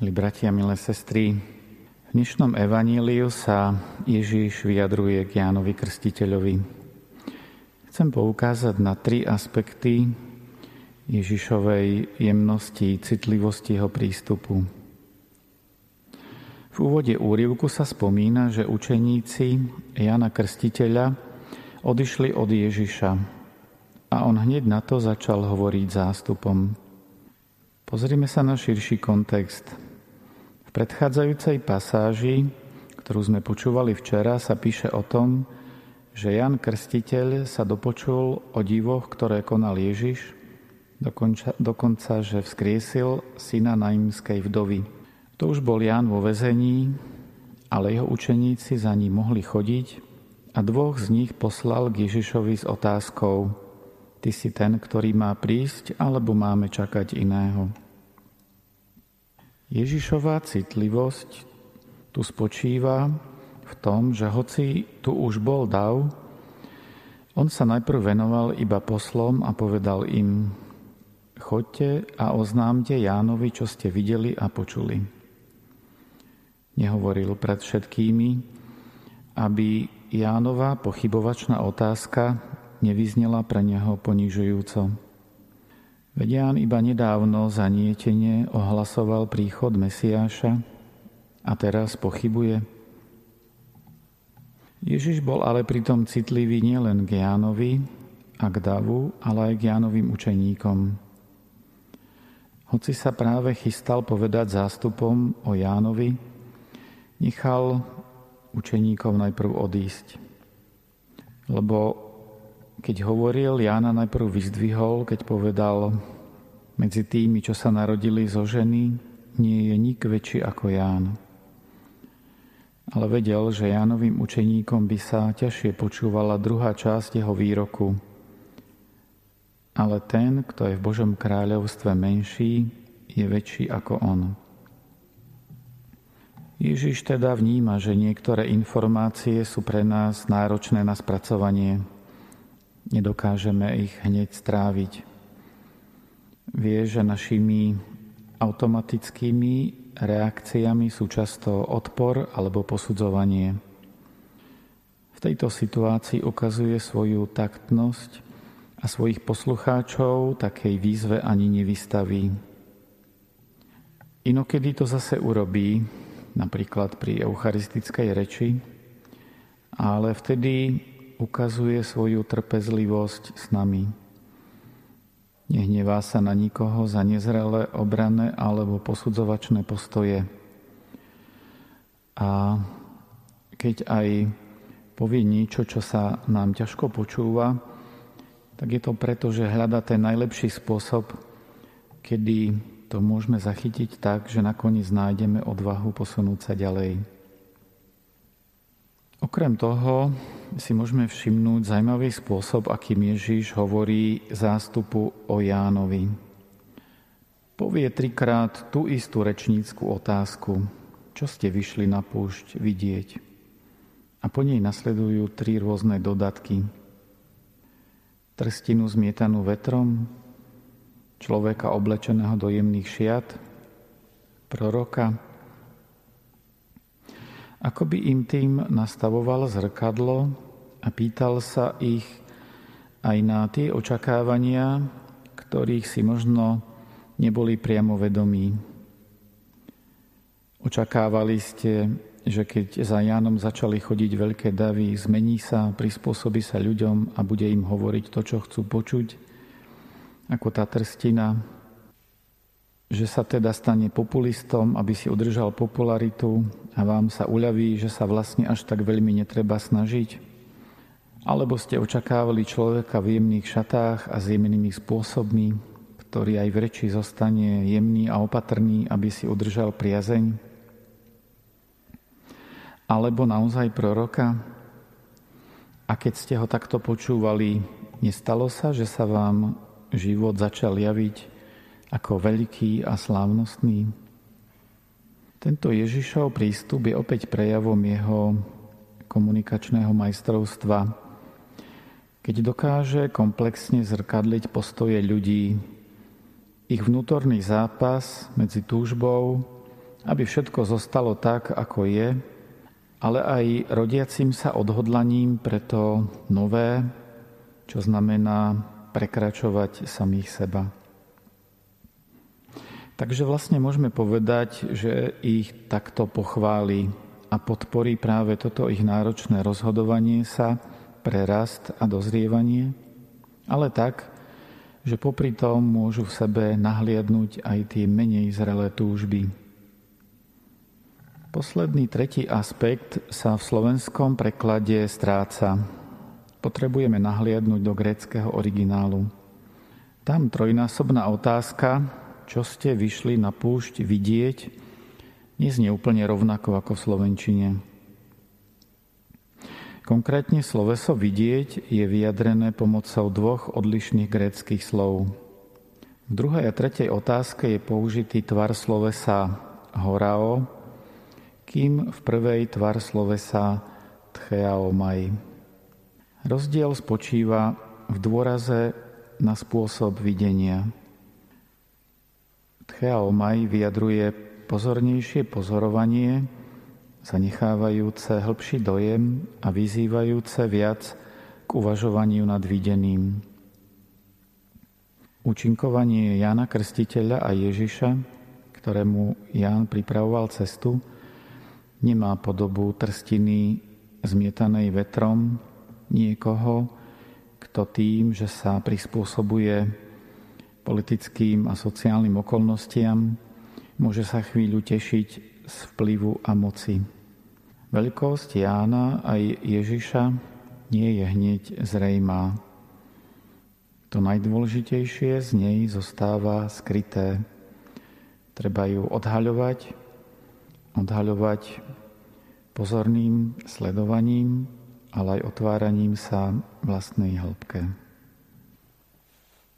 Milí bratia, milé sestry, v dnešnom evaníliu sa Ježíš vyjadruje k Jánovi Krstiteľovi. Chcem poukázať na tri aspekty Ježišovej jemnosti, citlivosti jeho prístupu. V úvode úrivku sa spomína, že učeníci Jana Krstiteľa odišli od Ježiša a on hneď na to začal hovoriť zástupom. Pozrime sa na širší kontext. V predchádzajúcej pasáži, ktorú sme počúvali včera, sa píše o tom, že Jan Krstiteľ sa dopočul o divoch, ktoré konal Ježiš, dokonca, dokonca že vzkriesil syna naimskej vdovy. To už bol Jan vo vezení, ale jeho učeníci za ním mohli chodiť a dvoch z nich poslal k Ježišovi s otázkou Ty si ten, ktorý má prísť, alebo máme čakať iného? Ježišová citlivosť tu spočíva v tom, že hoci tu už bol dav, on sa najprv venoval iba poslom a povedal im, chodte a oznámte Jánovi, čo ste videli a počuli. Nehovoril pred všetkými, aby Jánova pochybovačná otázka nevyznela pre neho ponižujúco. Veď Ján iba nedávno zanietene ohlasoval príchod Mesiáša a teraz pochybuje. Ježiš bol ale pritom citlivý nielen k Jánovi a k davu, ale aj k Jánovým učeníkom. Hoci sa práve chystal povedať zástupom o Jánovi, nechal učeníkov najprv odísť. Lebo keď hovoril, Jána najprv vyzdvihol, keď povedal, medzi tými, čo sa narodili zo ženy, nie je nik väčší ako Ján. Ale vedel, že Jánovým učeníkom by sa ťažšie počúvala druhá časť jeho výroku. Ale ten, kto je v Božom kráľovstve menší, je väčší ako on. Ježiš teda vníma, že niektoré informácie sú pre nás náročné na spracovanie, nedokážeme ich hneď stráviť. Vie, že našimi automatickými reakciami sú často odpor alebo posudzovanie. V tejto situácii ukazuje svoju taktnosť a svojich poslucháčov takej výzve ani nevystaví. Inokedy to zase urobí, napríklad pri eucharistickej reči, ale vtedy ukazuje svoju trpezlivosť s nami. Nehnevá sa na nikoho za nezrelé, obrané alebo posudzovačné postoje. A keď aj povie niečo, čo sa nám ťažko počúva, tak je to preto, že hľada ten najlepší spôsob, kedy to môžeme zachytiť tak, že nakoniec nájdeme odvahu posunúť sa ďalej. Okrem toho si môžeme všimnúť zaujímavý spôsob, akým Ježíš hovorí zástupu o Jánovi. Povie trikrát tú istú rečníckú otázku, čo ste vyšli na púšť vidieť. A po nej nasledujú tri rôzne dodatky. Trstinu zmietanú vetrom, človeka oblečeného do jemných šiat, proroka, ako by im tým nastavoval zrkadlo a pýtal sa ich aj na tie očakávania, ktorých si možno neboli priamo vedomí. Očakávali ste, že keď za Jánom začali chodiť veľké davy, zmení sa, prispôsobí sa ľuďom a bude im hovoriť to, čo chcú počuť, ako tá trstina, že sa teda stane populistom, aby si udržal popularitu a vám sa uľaví, že sa vlastne až tak veľmi netreba snažiť? Alebo ste očakávali človeka v jemných šatách a s jemnými spôsobmi, ktorý aj v reči zostane jemný a opatrný, aby si udržal priazeň? Alebo naozaj proroka? A keď ste ho takto počúvali, nestalo sa, že sa vám život začal javiť ako veľký a slávnostný. Tento Ježišov prístup je opäť prejavom jeho komunikačného majstrovstva, keď dokáže komplexne zrkadliť postoje ľudí, ich vnútorný zápas medzi túžbou aby všetko zostalo tak, ako je, ale aj rodiacim sa odhodlaním pre to nové, čo znamená prekračovať samých seba. Takže vlastne môžeme povedať, že ich takto pochváli a podporí práve toto ich náročné rozhodovanie sa pre rast a dozrievanie, ale tak, že popri tom môžu v sebe nahliadnúť aj tie menej zrelé túžby. Posledný tretí aspekt sa v slovenskom preklade stráca. Potrebujeme nahliadnúť do gréckého originálu. Tam trojnásobná otázka, čo ste vyšli na púšť vidieť, neznie úplne rovnako ako v Slovenčine. Konkrétne sloveso vidieť je vyjadrené pomocou dvoch odlišných gréckých slov. V druhej a tretej otázke je použitý tvar slovesa horao, kým v prvej tvar slovesa tcheaomai. Rozdiel spočíva v dôraze na spôsob videnia. Tcheaomai vyjadruje pozornejšie pozorovanie, zanechávajúce hĺbší dojem a vyzývajúce viac k uvažovaniu nad videným. Učinkovanie Jána Krstiteľa a Ježiša, ktorému Ján pripravoval cestu, nemá podobu trstiny zmietanej vetrom niekoho, kto tým, že sa prispôsobuje politickým a sociálnym okolnostiam, môže sa chvíľu tešiť z vplyvu a moci. Veľkosť Jána aj Ježiša nie je hneď zrejmá. To najdôležitejšie z nej zostáva skryté. Treba ju odhaľovať, odhaľovať pozorným sledovaním, ale aj otváraním sa vlastnej hĺbke.